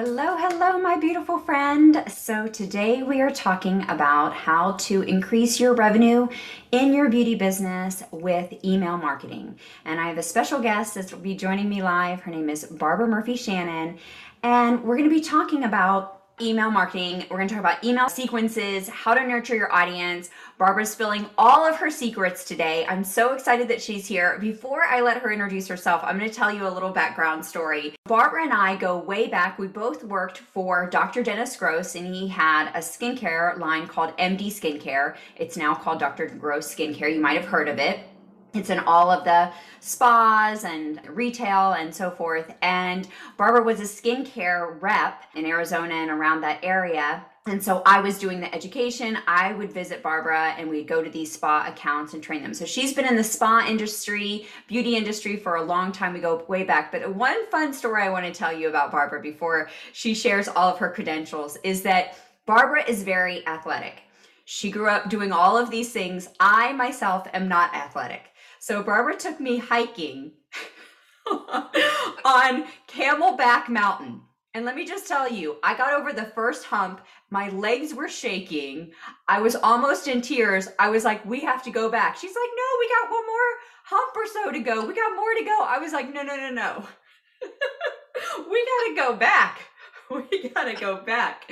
Hello, hello, my beautiful friend. So, today we are talking about how to increase your revenue in your beauty business with email marketing. And I have a special guest that will be joining me live. Her name is Barbara Murphy Shannon. And we're going to be talking about email marketing. We're going to talk about email sequences, how to nurture your audience. Barbara's spilling all of her secrets today. I'm so excited that she's here. Before I let her introduce herself, I'm going to tell you a little background story. Barbara and I go way back. We both worked for Dr. Dennis Gross, and he had a skincare line called MD Skincare. It's now called Dr. Gross Skincare. You might have heard of it. It's in all of the spas and retail and so forth. And Barbara was a skincare rep in Arizona and around that area. And so I was doing the education. I would visit Barbara and we'd go to these spa accounts and train them. So she's been in the spa industry, beauty industry for a long time. We go way back. But one fun story I want to tell you about Barbara before she shares all of her credentials is that Barbara is very athletic. She grew up doing all of these things. I myself am not athletic. So Barbara took me hiking on Camelback Mountain. And let me just tell you, I got over the first hump. My legs were shaking. I was almost in tears. I was like, we have to go back. She's like, no, we got one more hump or so to go. We got more to go. I was like, no, no, no, no. we got to go back. We got to go back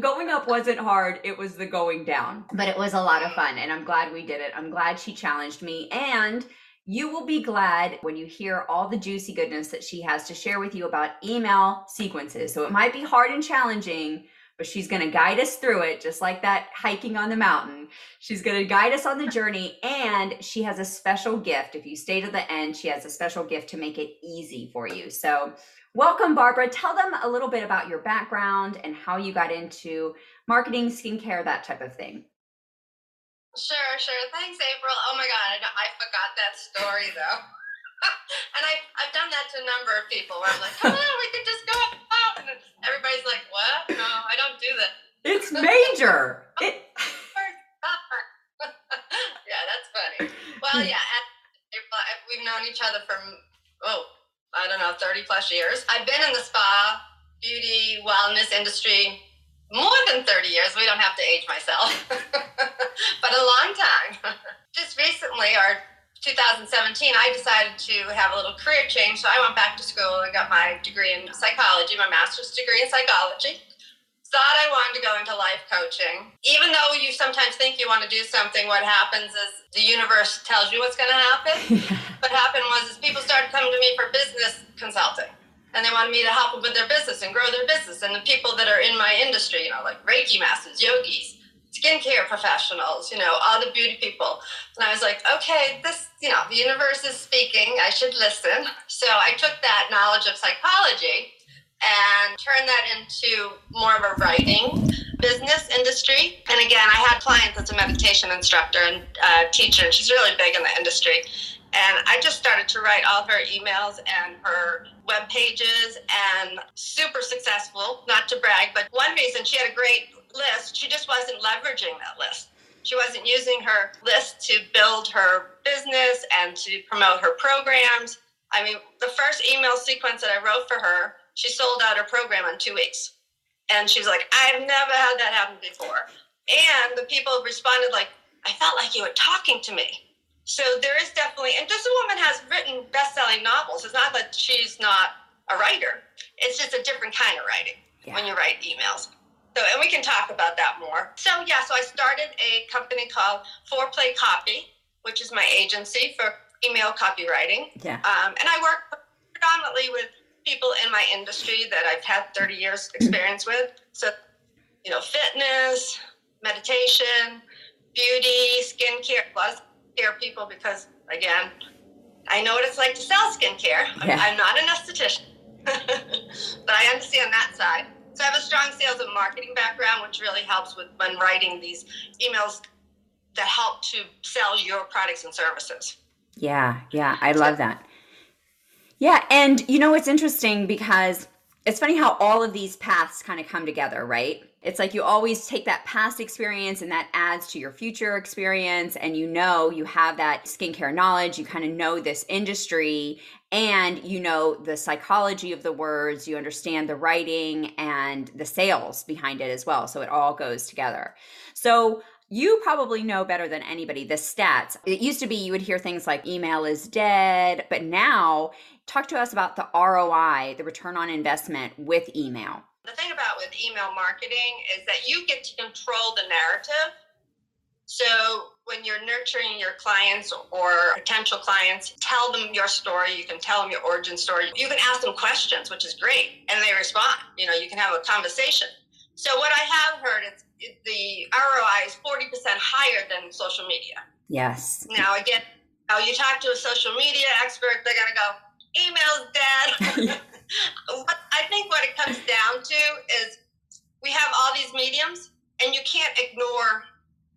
going up wasn't hard. It was the going down. But it was a lot of fun. And I'm glad we did it. I'm glad she challenged me. And you will be glad when you hear all the juicy goodness that she has to share with you about email sequences. So it might be hard and challenging, but she's going to guide us through it, just like that hiking on the mountain. She's going to guide us on the journey, and she has a special gift. If you stay to the end, she has a special gift to make it easy for you. So Welcome, Barbara. Tell them a little bit about your background and how you got into marketing, skincare, that type of thing. Sure, sure. Thanks, April. Oh my God, I, forgot that story though. and I, I've done that to a number of people where I'm like, come on, we could just go out. Everybody's like, what? No, I don't do that. It's major. it... Oh yeah, that's funny. Well, yeah, we've known each other for, oh, I don't know, 30 plus years. I've been in the spa, beauty, wellness industry more than 30 years. We don't have to age myself, but a long time. Just recently, our 2017, I decided to have a little career change. So I went back to school and got my degree in psychology, my master's degree in psychology thought I wanted to go into life coaching. Even though you sometimes think you want to do something, what happens is the universe tells you what's going to happen. what happened was is people started coming to me for business consulting. And they wanted me to help them with their business and grow their business. And the people that are in my industry, you know, like Reiki masters, yogis, skincare professionals, you know, all the beauty people. And I was like, okay, this, you know, the universe is speaking. I should listen. So I took that knowledge of psychology and turned that into more of a writing business industry. And again, I had clients that's a meditation instructor and uh, teacher, and she's really big in the industry. And I just started to write all her emails and her web pages and super successful, not to brag, but one reason she had a great list, she just wasn't leveraging that list. She wasn't using her list to build her business and to promote her programs. I mean, the first email sequence that I wrote for her she sold out her program in two weeks. And she's like, I've never had that happen before. And the people responded like, I felt like you were talking to me. So there is definitely, and this woman has written best-selling novels. It's not that she's not a writer. It's just a different kind of writing yeah. when you write emails. So, and we can talk about that more. So, yeah, so I started a company called Foreplay Copy, which is my agency for email copywriting. Yeah. Um, and I work predominantly with people in my industry that I've had 30 years experience with. So, you know, fitness, meditation, beauty, skincare, a lot of people because again, I know what it's like to sell skincare. Yeah. I'm not an esthetician, but I understand that side. So I have a strong sales and marketing background, which really helps with when writing these emails that help to sell your products and services. Yeah, yeah, I love that. Yeah, and you know it's interesting because it's funny how all of these paths kind of come together, right? It's like you always take that past experience and that adds to your future experience. And you know, you have that skincare knowledge, you kind of know this industry, and you know the psychology of the words, you understand the writing and the sales behind it as well. So it all goes together. So you probably know better than anybody the stats. It used to be you would hear things like email is dead, but now talk to us about the ROI, the return on investment with email. The thing about with email marketing is that you get to control the narrative. So when you're nurturing your clients or potential clients, tell them your story. You can tell them your origin story. You can ask them questions, which is great, and they respond. You know, you can have a conversation. So what I have heard is the ROI is 40% higher than social media. Yes. Now, again, now you talk to a social media expert, they're going to go, email's dead. I think what it comes down to is we have all these mediums, and you can't ignore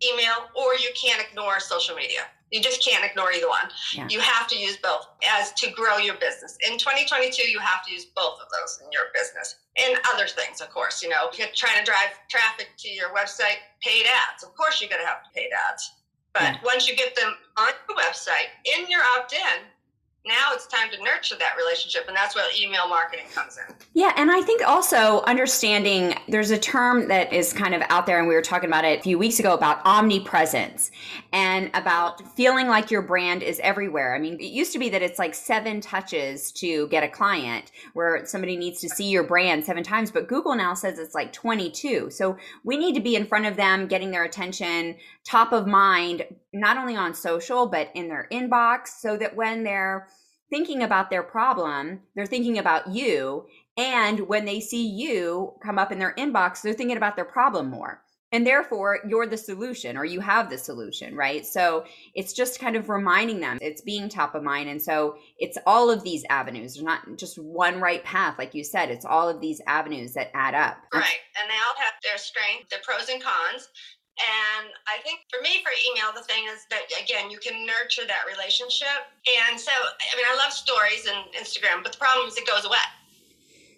email or you can't ignore social media. You just can't ignore either one. Yeah. You have to use both as to grow your business. In 2022, you have to use both of those in your business. And other things, of course, you know, if you're trying to drive traffic to your website, paid ads. Of course, you're going to have to paid ads. But yeah. once you get them on your website, in your opt in, now it's time to nurture that relationship and that's where email marketing comes in. Yeah and i think also understanding there's a term that is kind of out there and we were talking about it a few weeks ago about omnipresence and about feeling like your brand is everywhere. I mean it used to be that it's like seven touches to get a client where somebody needs to see your brand seven times but google now says it's like 22 so we need to be in front of them getting their attention top of mind not only on social but in their inbox so that when they're thinking about their problem, they're thinking about you. And when they see you come up in their inbox, they're thinking about their problem more. And therefore, you're the solution or you have the solution, right? So it's just kind of reminding them it's being top of mind. And so it's all of these avenues. There's not just one right path, like you said, it's all of these avenues that add up. Right. And they all have their strengths, their pros and cons. And I think for me, for email, the thing is that, again, you can nurture that relationship. And so, I mean, I love stories and Instagram, but the problem is it goes away,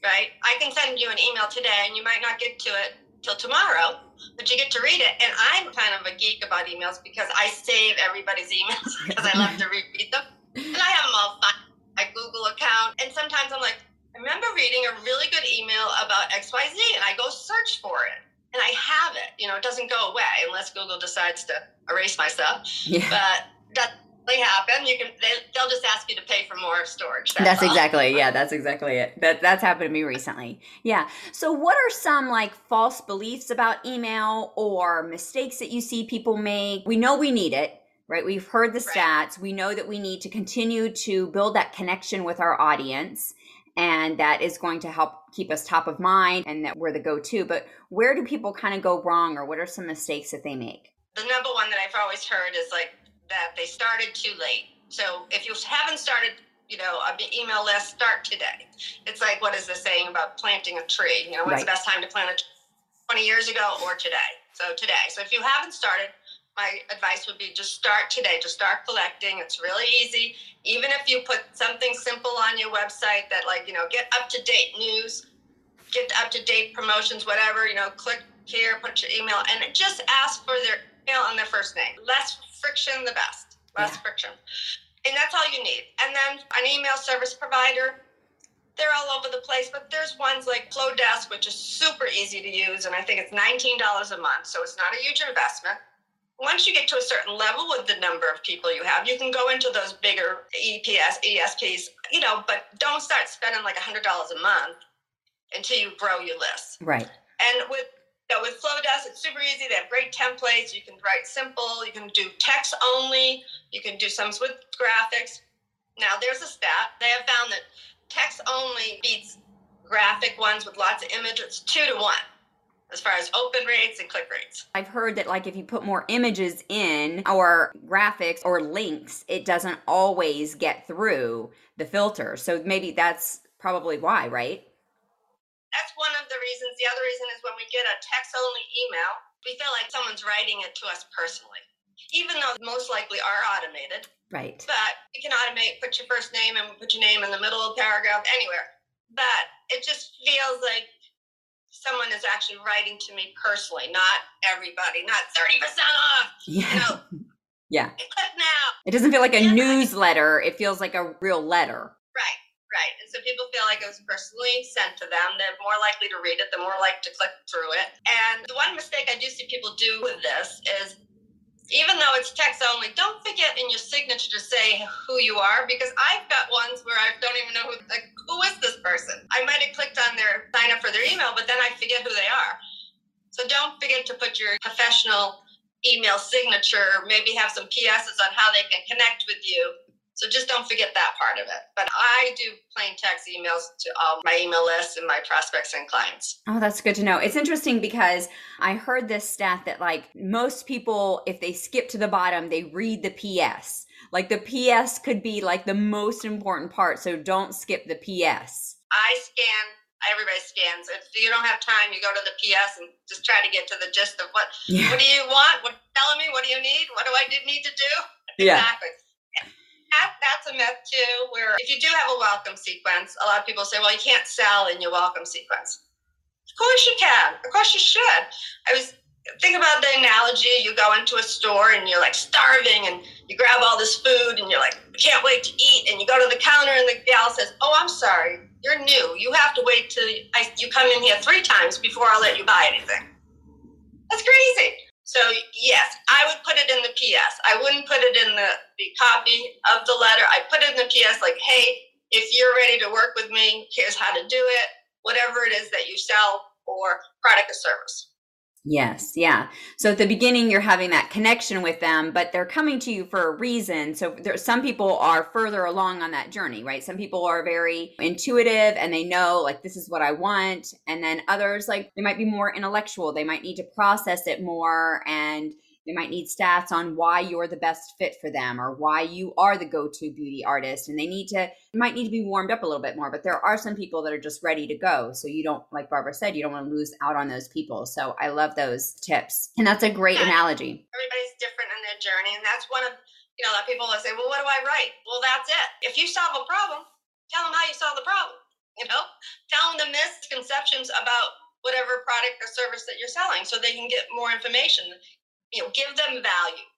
right? I can send you an email today and you might not get to it till tomorrow, but you get to read it. And I'm kind of a geek about emails because I save everybody's emails because I love to read them. And I have them all fine. My Google account. And sometimes I'm like, I remember reading a really good email about XYZ and I go search for it and I have it. You know, it doesn't go away unless Google decides to erase my stuff. Yeah. But that may happen. You can they, will just ask you to pay for more storage. That's, that's exactly yeah. That's exactly it. That that's happened to me recently. Yeah. So what are some like false beliefs about email or mistakes that you see people make? We know we need it. Right. We've heard the stats. Right. We know that we need to continue to build that connection with our audience and that is going to help keep us top of mind and that we're the go-to. But where do people kind of go wrong or what are some mistakes that they make? The number one that i've always heard is like that they started too late. So if you haven't started you know an email list start today. It's like what is the saying about planting a tree? You know what's right. the best time to plant a tree 20 years ago or today? So today. So if you haven't started my advice would be just start today. Just start collecting. It's really easy. Even if you put something simple on your website that, like, you know, get up to date news, get up to date promotions, whatever, you know, click here, put your email, and just ask for their email and their first name. Less friction, the best. Less yeah. friction. And that's all you need. And then an email service provider, they're all over the place, but there's ones like Flodesk, which is super easy to use, and I think it's $19 a month, so it's not a huge investment once you get to a certain level with the number of people you have, you can go into those bigger EPS, ESPs, you know, but don't start spending like $100 a month until you grow your list. Right. And with you know, with Flodesk, it's super easy. They have great templates. You can write simple. You can do text only. You can do some with graphics. Now, there's a stat. They have found that text only beats graphic ones with lots of images two to one as far as open rates and click rates. I've heard that like if you put more images in or graphics or links, it doesn't always get through the filter. So maybe that's probably why, right? That's one of the reasons. The other reason is when we get a text only email, we feel like someone's writing it to us personally, even though most likely are automated. Right. But you can automate, put your first name and put your name in the middle of the paragraph anywhere. But it just feels like someone is actually writing to me personally, not everybody, not 30% off. Yeah. You know, yeah. Click now. It doesn't feel like a yeah. newsletter. It feels like a real letter. Right. Right. And so people feel like it was personally sent to them. They're more likely to read it, they're more likely to click through it. And the one mistake I do see people do with this is even though it's text only, don't forget in your signature to say who you are because I've got ones where I don't even know who, like, who is this person? I might have clicked on their sign up for their email, but then I forget who they are. So don't forget to put your professional email signature, maybe have some PSs on how they can connect with you so just don't forget that part of it. But I do plain text emails to all my email lists and my prospects and clients. Oh, that's good to know. It's interesting because I heard this stat that like most people, if they skip to the bottom, they read the PS. Like the PS could be like the most important part. So don't skip the PS. I scan everybody scans. If you don't have time, you go to the PS and just try to get to the gist of what yeah. what do you want? What telling me? What do you need? What do I need to do? Yeah. Exactly that, that's a myth too, where if you do have a welcome sequence, a lot of people say, well, you can't sell in your welcome sequence. Of course you can. Of course you should. I was think about the analogy you go into a store and you're like starving and you grab all this food and you're like can't wait to eat and you go to the counter and the gal says oh i'm sorry you're new you have to wait till I, you come in here three times before i'll let you buy anything that's crazy so yes, I would put it in the PS. I wouldn't put it in the, the copy of the letter. I put it in the PS like, hey, if you're ready to work with me, here's how to do it. Whatever it is that you sell or product or service. Yes, yeah. So at the beginning, you're having that connection with them, but they're coming to you for a reason. So there, some people are further along on that journey, right? Some people are very intuitive and they know, like, this is what I want. And then others, like, they might be more intellectual. They might need to process it more and they might need stats on why you're the best fit for them or why you are the go-to beauty artist. And they need to might need to be warmed up a little bit more. But there are some people that are just ready to go. So you don't, like Barbara said, you don't want to lose out on those people. So I love those tips. And that's a great yeah, analogy. Everybody's different in their journey. And that's one of you know, that people will say, Well, what do I write? Well, that's it. If you solve a problem, tell them how you solve the problem. You know, tell them the misconceptions about whatever product or service that you're selling so they can get more information you know, give them value.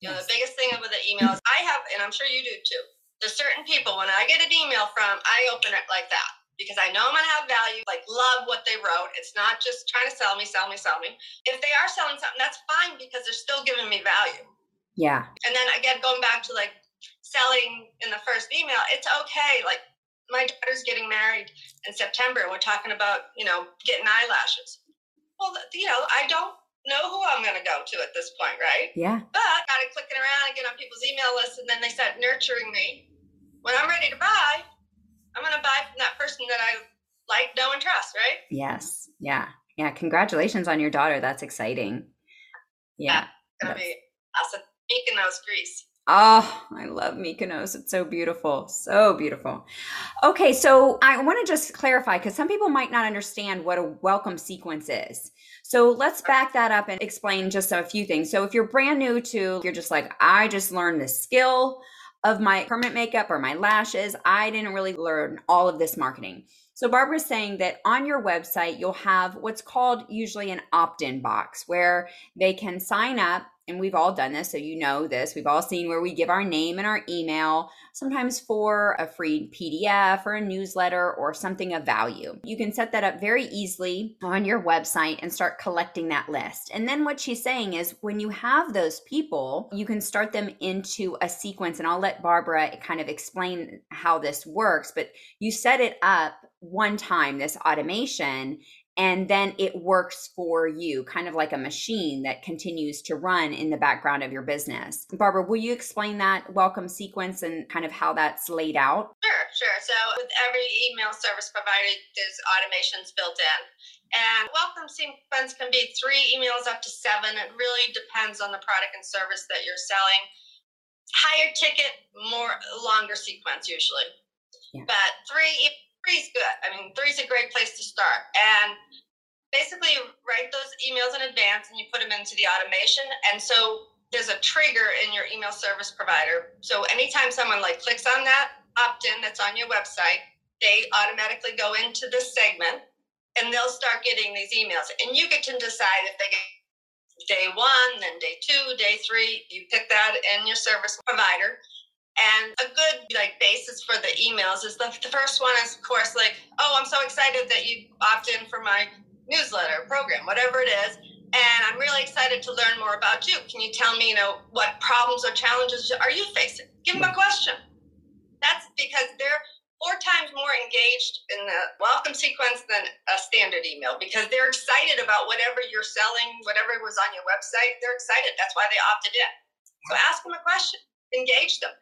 You know, the biggest thing with the emails I have, and I'm sure you do too. There's certain people when I get an email from, I open it like that because I know I'm gonna have value. Like love what they wrote. It's not just trying to sell me, sell me, sell me. If they are selling something, that's fine because they're still giving me value. Yeah. And then again, going back to like selling in the first email, it's okay. Like my daughter's getting married in September, and we're talking about you know getting eyelashes. Well, you know, I don't know who I'm going to go to at this point, right? Yeah. But I got to clicking around and get on people's email lists, and then they start nurturing me. When I'm ready to buy, I'm going to buy from that person that I like, know, and trust, right? Yes. Yeah. Yeah. Congratulations on your daughter. That's exciting. Yeah. yeah going to be awesome. Mykonos, Greece. Oh, I love Mykonos. It's so beautiful. So beautiful. Okay, so I want to just clarify because some people might not understand what a welcome sequence is. So let's back that up and explain just a few things. So if you're brand new to, you're just like, I just learned the skill of my permanent makeup or my lashes. I didn't really learn all of this marketing. So Barbara's saying that on your website, you'll have what's called usually an opt in box where they can sign up and we've all done this, so you know this. We've all seen where we give our name and our email, sometimes for a free PDF or a newsletter or something of value. You can set that up very easily on your website and start collecting that list. And then what she's saying is when you have those people, you can start them into a sequence. And I'll let Barbara kind of explain how this works, but you set it up one time, this automation, and then it works for you, kind of like a machine that continues to run in the background of your business. Barbara, will you explain that welcome sequence and kind of how that's laid out? Sure, sure. So, with every email service provider, there's automations built in. And welcome sequence can be three emails up to seven. It really depends on the product and service that you're selling. Higher ticket, more longer sequence usually. Yeah. But three three's good. I mean, three's a great place to start. And basically, write those emails in advance and you put them into the automation. And so there's a trigger in your email service provider. So anytime someone like clicks on that opt in that's on your website, they automatically go into this segment and they'll start getting these emails. And you get to decide if they get day one, then day two, day three. You pick that in your service provider. And a good like basis for the emails is the, the first one is of course like, oh, I'm so excited that you opt in for my newsletter program, whatever it is. And I'm really excited to learn more about you. Can you tell me, you know, what problems or challenges are you facing? Give them a question. That's because they're four times more engaged in the welcome sequence than a standard email because they're excited about whatever you're selling, whatever was on your website. They're excited. That's why they opted in. So ask them a question, engage them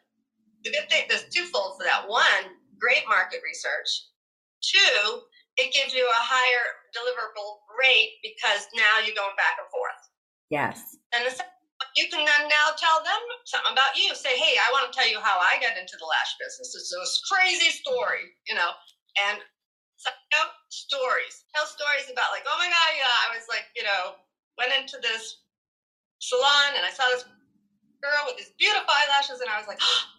the good thing there's twofold for that. One, great market research. Two, it gives you a higher deliverable rate because now you're going back and forth. Yes. And the you can then now tell them something about you. Say, hey, I want to tell you how I got into the lash business. It's this crazy story, you know, and so, you know, stories. Tell stories about like, oh my god, yeah, I was like, you know, went into this salon and I saw this girl with these beautiful eyelashes, and I was like, oh,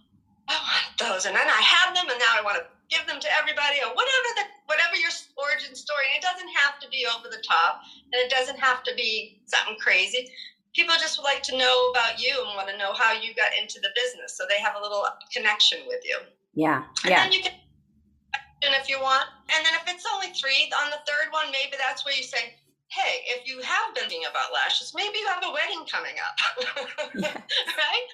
I want those, and then I have them, and now I want to give them to everybody, or whatever the whatever your origin story. And it doesn't have to be over the top, and it doesn't have to be something crazy. People just would like to know about you and want to know how you got into the business, so they have a little connection with you. Yeah, and yeah. then you can, and if you want, and then if it's only three on the third one, maybe that's where you say, hey, if you have been thinking about lashes, maybe you have a wedding coming up. right?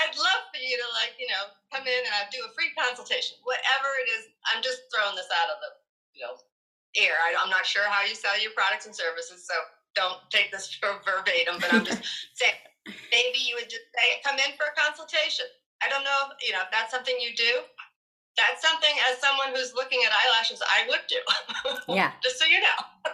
I'd love for you to like, you know, come in and I do a free consultation, whatever it is. I'm just throwing this out of the, you know, air. I, am not sure how you sell your products and services, so don't take this for verbatim. But I'm just saying, maybe you would just say, come in for a consultation. I don't know, if, you know, if that's something you do. That's something as someone who's looking at eyelashes, I would do. Yeah. just so you know.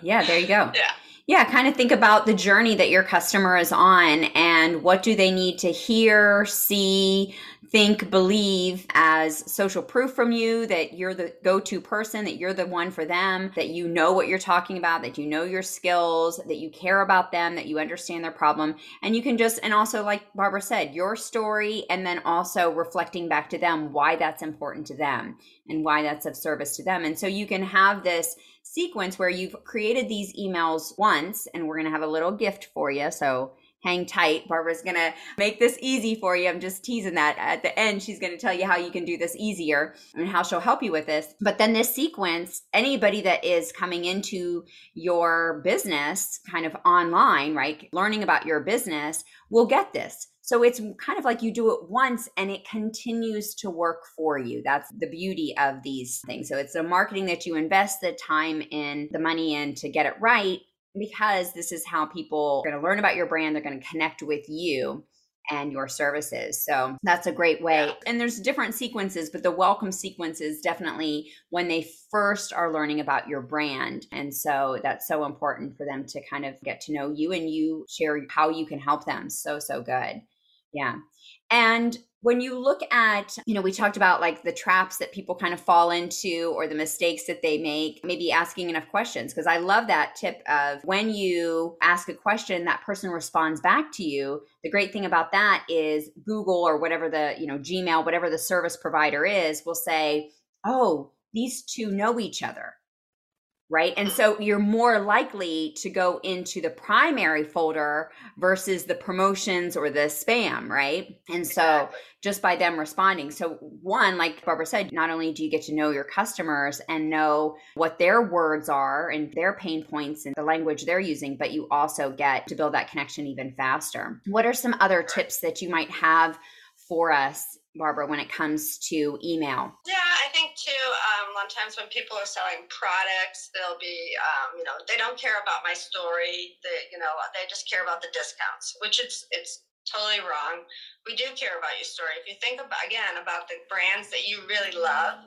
yeah, there you go. Yeah. Yeah, kind of think about the journey that your customer is on and what do they need to hear, see, think, believe as social proof from you that you're the go to person, that you're the one for them, that you know what you're talking about, that you know your skills, that you care about them, that you understand their problem. And you can just, and also, like Barbara said, your story, and then also reflecting back to them why that's important to them and why that's of service to them. And so you can have this sequence where you've created these emails once, and we're going to have a little gift for you. So hang tight. Barbara's going to make this easy for you. I'm just teasing that. At the end, she's going to tell you how you can do this easier and how she'll help you with this. But then this sequence, anybody that is coming into your business kind of online, right, learning about your business will get this. So it's kind of like you do it once and it continues to work for you. That's the beauty of these things. So it's the marketing that you invest the time in, the money in to get it right because this is how people are going to learn about your brand. They're going to connect with you and your services. So that's a great way. And there's different sequences, but the welcome sequence is definitely when they first are learning about your brand. And so that's so important for them to kind of get to know you and you share how you can help them. So, so good. Yeah. And when you look at, you know, we talked about like the traps that people kind of fall into or the mistakes that they make, maybe asking enough questions. Because I love that tip of when you ask a question, that person responds back to you. The great thing about that is Google or whatever the, you know, Gmail, whatever the service provider is, will say, oh, these two know each other right? And mm-hmm. so you're more likely to go into the primary folder versus the promotions or the spam, right? And so exactly. just by them responding. So, one, like Barbara said, not only do you get to know your customers and know what their words are and their pain points and the language they're using, but you also get to build that connection even faster. What are some other tips that you might have for us Barbara, when it comes to email? Yeah, I think too. Um, a lot of times when people are selling products, they'll be, um, you know, they don't care about my story. They, you know, they just care about the discounts, which it's it's totally wrong. We do care about your story. If you think about again about the brands that you really love,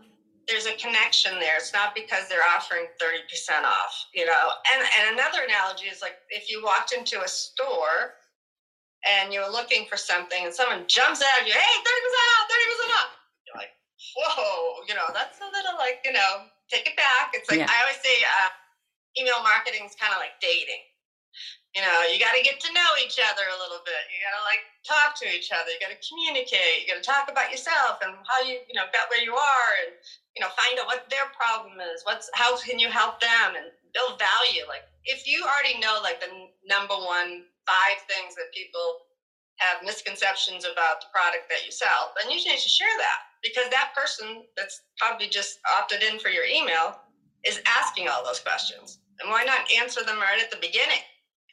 there's a connection there. It's not because they're offering 30% off, you know. And and another analogy is like if you walked into a store and you're looking for something and someone jumps at you, hey, 30% off, 30% off. You're like, whoa, you know, that's a little like, you know, take it back. It's like, yeah. I always say uh, email marketing is kind of like dating. You know, you got to get to know each other a little bit. You got to like talk to each other. You got to communicate. You got to talk about yourself and how you, you know, got where you are and, you know, find out what their problem is. What's, how can you help them and build value? Like, if you already know like the number one five things that people have misconceptions about the product that you sell, then you need to share that because that person that's probably just opted in for your email is asking all those questions. And why not answer them right at the beginning?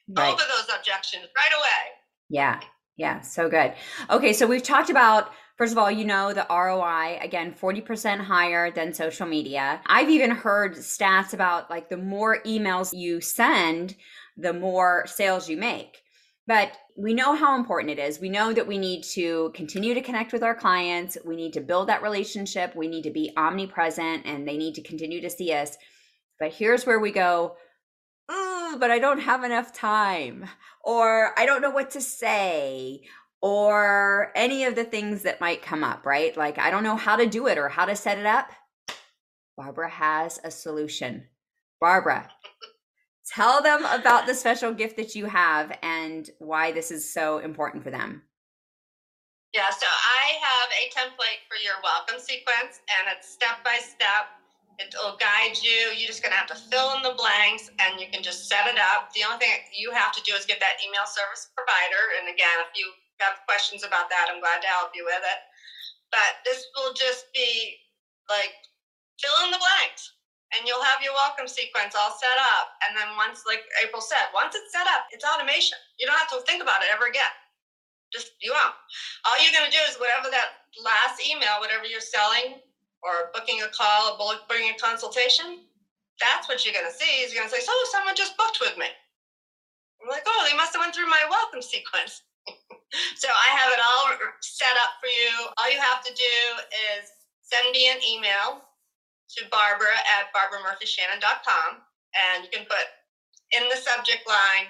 Right. Both of those objections right away. Yeah. Yeah. So good. Okay. So we've talked about First of all, you know the ROI, again, 40% higher than social media. I've even heard stats about like the more emails you send, the more sales you make. But we know how important it is. We know that we need to continue to connect with our clients. We need to build that relationship. We need to be omnipresent and they need to continue to see us. But here's where we go, but I don't have enough time, or I don't know what to say, or any of the things that might come up, right? Like, I don't know how to do it or how to set it up. Barbara has a solution. Barbara, Tell them about the special gift that you have and why this is so important for them. Yeah, so I have a template for your welcome sequence, and it's step by step. It'll guide you. You're just going to have to fill in the blanks and you can just set it up. The only thing you have to do is get that email service provider. And again, if you have questions about that, I'm glad to help you with it. But this will just be like fill in the blanks and you'll have your welcome sequence all set up. And then once, like April said, once it's set up, it's automation. You don't have to think about it ever again. Just you won't. All you're going to do is whatever that last email, whatever you're selling or booking a call, or booking a consultation, that's what you're going to see. Is you're going to say, "So someone just booked with me." I'm like, "Oh, they must have went through my welcome sequence." so I have it all set up for you. All you have to do is send me an email to Barbara at barbaramurphyshannon.com and you can put in the subject line,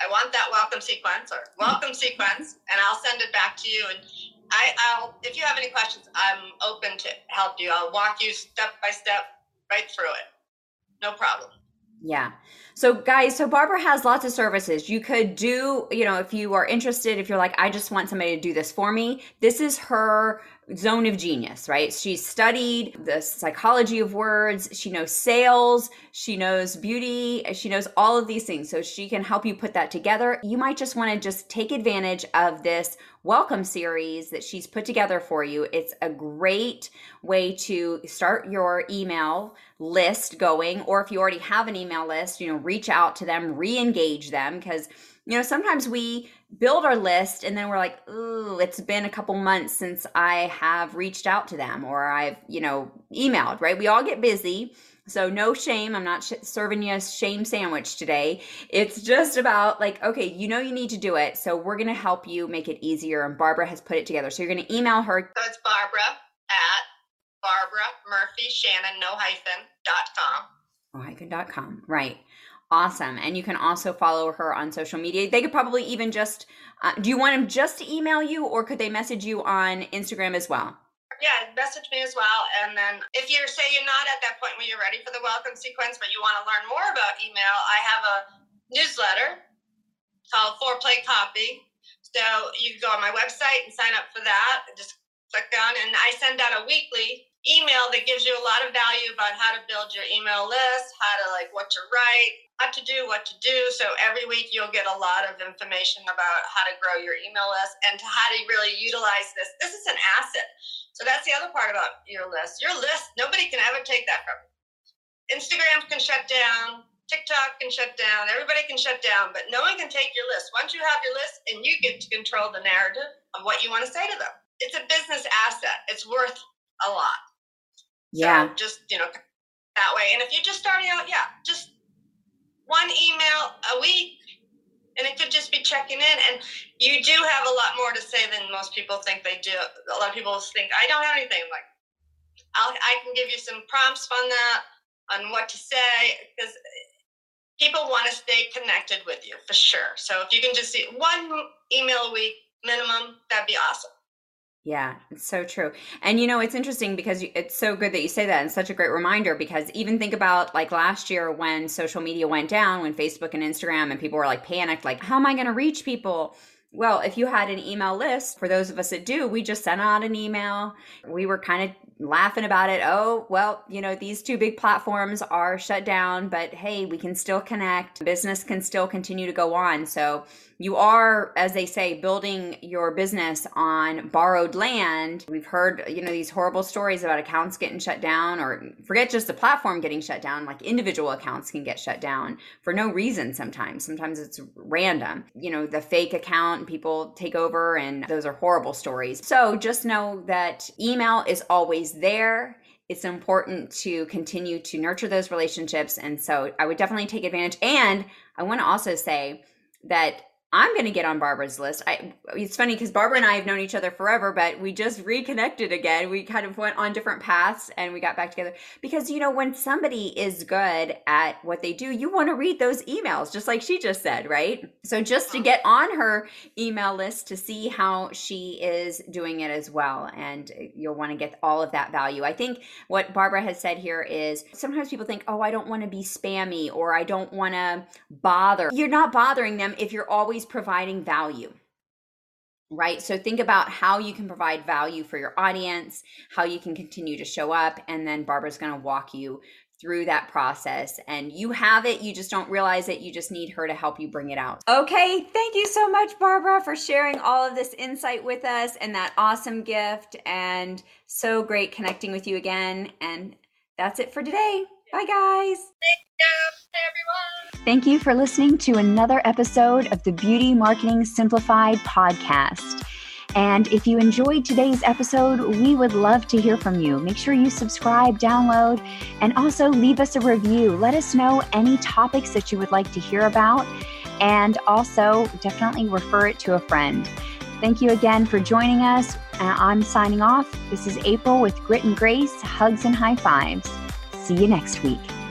I want that welcome sequence or welcome sequence, and I'll send it back to you. And I, I'll, if you have any questions, I'm open to help you. I'll walk you step by step right through it. No problem. Yeah. So, guys, so Barbara has lots of services. You could do, you know, if you are interested, if you're like, I just want somebody to do this for me, this is her zone of genius, right? She's studied the psychology of words. She knows sales. She knows beauty. She knows all of these things. So she can help you put that together. You might just want to just take advantage of this welcome series that she's put together for you. It's a great way to start your email list going. Or if you already have an email list, you know, reach out to them, re engage them because you know, sometimes we build our list and then we're like, ooh, it's been a couple months since I have reached out to them or I've, you know, emailed, right? We all get busy. So no shame. I'm not sh- serving you a shame sandwich today. It's just about like, okay, you know you need to do it. So we're going to help you make it easier. And Barbara has put it together. So you're going to email her. So it's Barbara at Barbara Murphy Shannon, no hyphen, dot com. No hyphen dot com. Right. Awesome. And you can also follow her on social media. They could probably even just, uh, do you want them just to email you or could they message you on Instagram as well? Yeah, message me as well. And then if you're, say, you're not at that point where you're ready for the welcome sequence, but you want to learn more about email, I have a newsletter called Foreplay Copy. So you can go on my website and sign up for that. Just click on, and I send out a weekly email that gives you a lot of value about how to build your email list, how to like what to write, what to do, what to do. So every week you'll get a lot of information about how to grow your email list and to how to really utilize this. This is an asset. So that's the other part about your list. Your list, nobody can ever take that from you. Instagram can shut down, TikTok can shut down, everybody can shut down, but no one can take your list. Once you have your list and you get to control the narrative of what you want to say to them. it's a business asset. It's worth a lot. Yeah. So just you know that way. And if you're just starting out, yeah, just one email a week, and it could just be checking in. And you do have a lot more to say than most people think they do. A lot of people think I don't have anything. like, I'll, I can give you some prompts on that, on what to say, because people want to stay connected with you for sure. So if you can just see one email a week minimum, that'd be awesome. Yeah, it's so true. And you know, it's interesting because it's so good that you say that and such a great reminder because even think about like last year when social media went down, when Facebook and Instagram and people were like panicked, like, how am I going to reach people? Well, if you had an email list, for those of us that do, we just sent out an email. We were kind of laughing about it. Oh, well, you know, these two big platforms are shut down, but hey, we can still connect. Business can still continue to go on. So you are, as they say, building your business on borrowed land. We've heard, you know, these horrible stories about accounts getting shut down, or forget just the platform getting shut down, like individual accounts can get shut down for no reason sometimes. Sometimes it's random. You know, the fake account, people take over, and those are horrible stories. So just know that email is always there it's important to continue to nurture those relationships. And so I would definitely take advantage. And I want to also say that I'm going to get on Barbara's list. I, it's funny because Barbara and I have known each other forever, but we just reconnected again. We kind of went on different paths and we got back together because, you know, when somebody is good at what they do, you want to read those emails, just like she just said, right? So just to get on her email list to see how she is doing it as well. And you'll want to get all of that value. I think what Barbara has said here is sometimes people think, oh, I don't want to be spammy or I don't want to bother. You're not bothering them if you're always always providing value right? So think about how you can provide value for your audience, how you can continue to show up, and then Barbara's going to walk you through that process. And you have it, you just don't realize it. You just need her to help you bring it out. Okay, thank you so much, Barbara, for sharing all of this insight with us and that awesome gift. And so great connecting with you again. And that's it for today. Bye, guys. Thank everyone. Thank you for listening to another episode of the Beauty Marketing Simplified podcast. And if you enjoyed today's episode, we would love to hear from you. Make sure you subscribe, download, and also leave us a review. Let us know any topics that you would like to hear about, and also definitely refer it to a friend. Thank you again for joining us. Uh, I'm signing off. This is April with Grit and Grace, hugs and high fives. See you next week.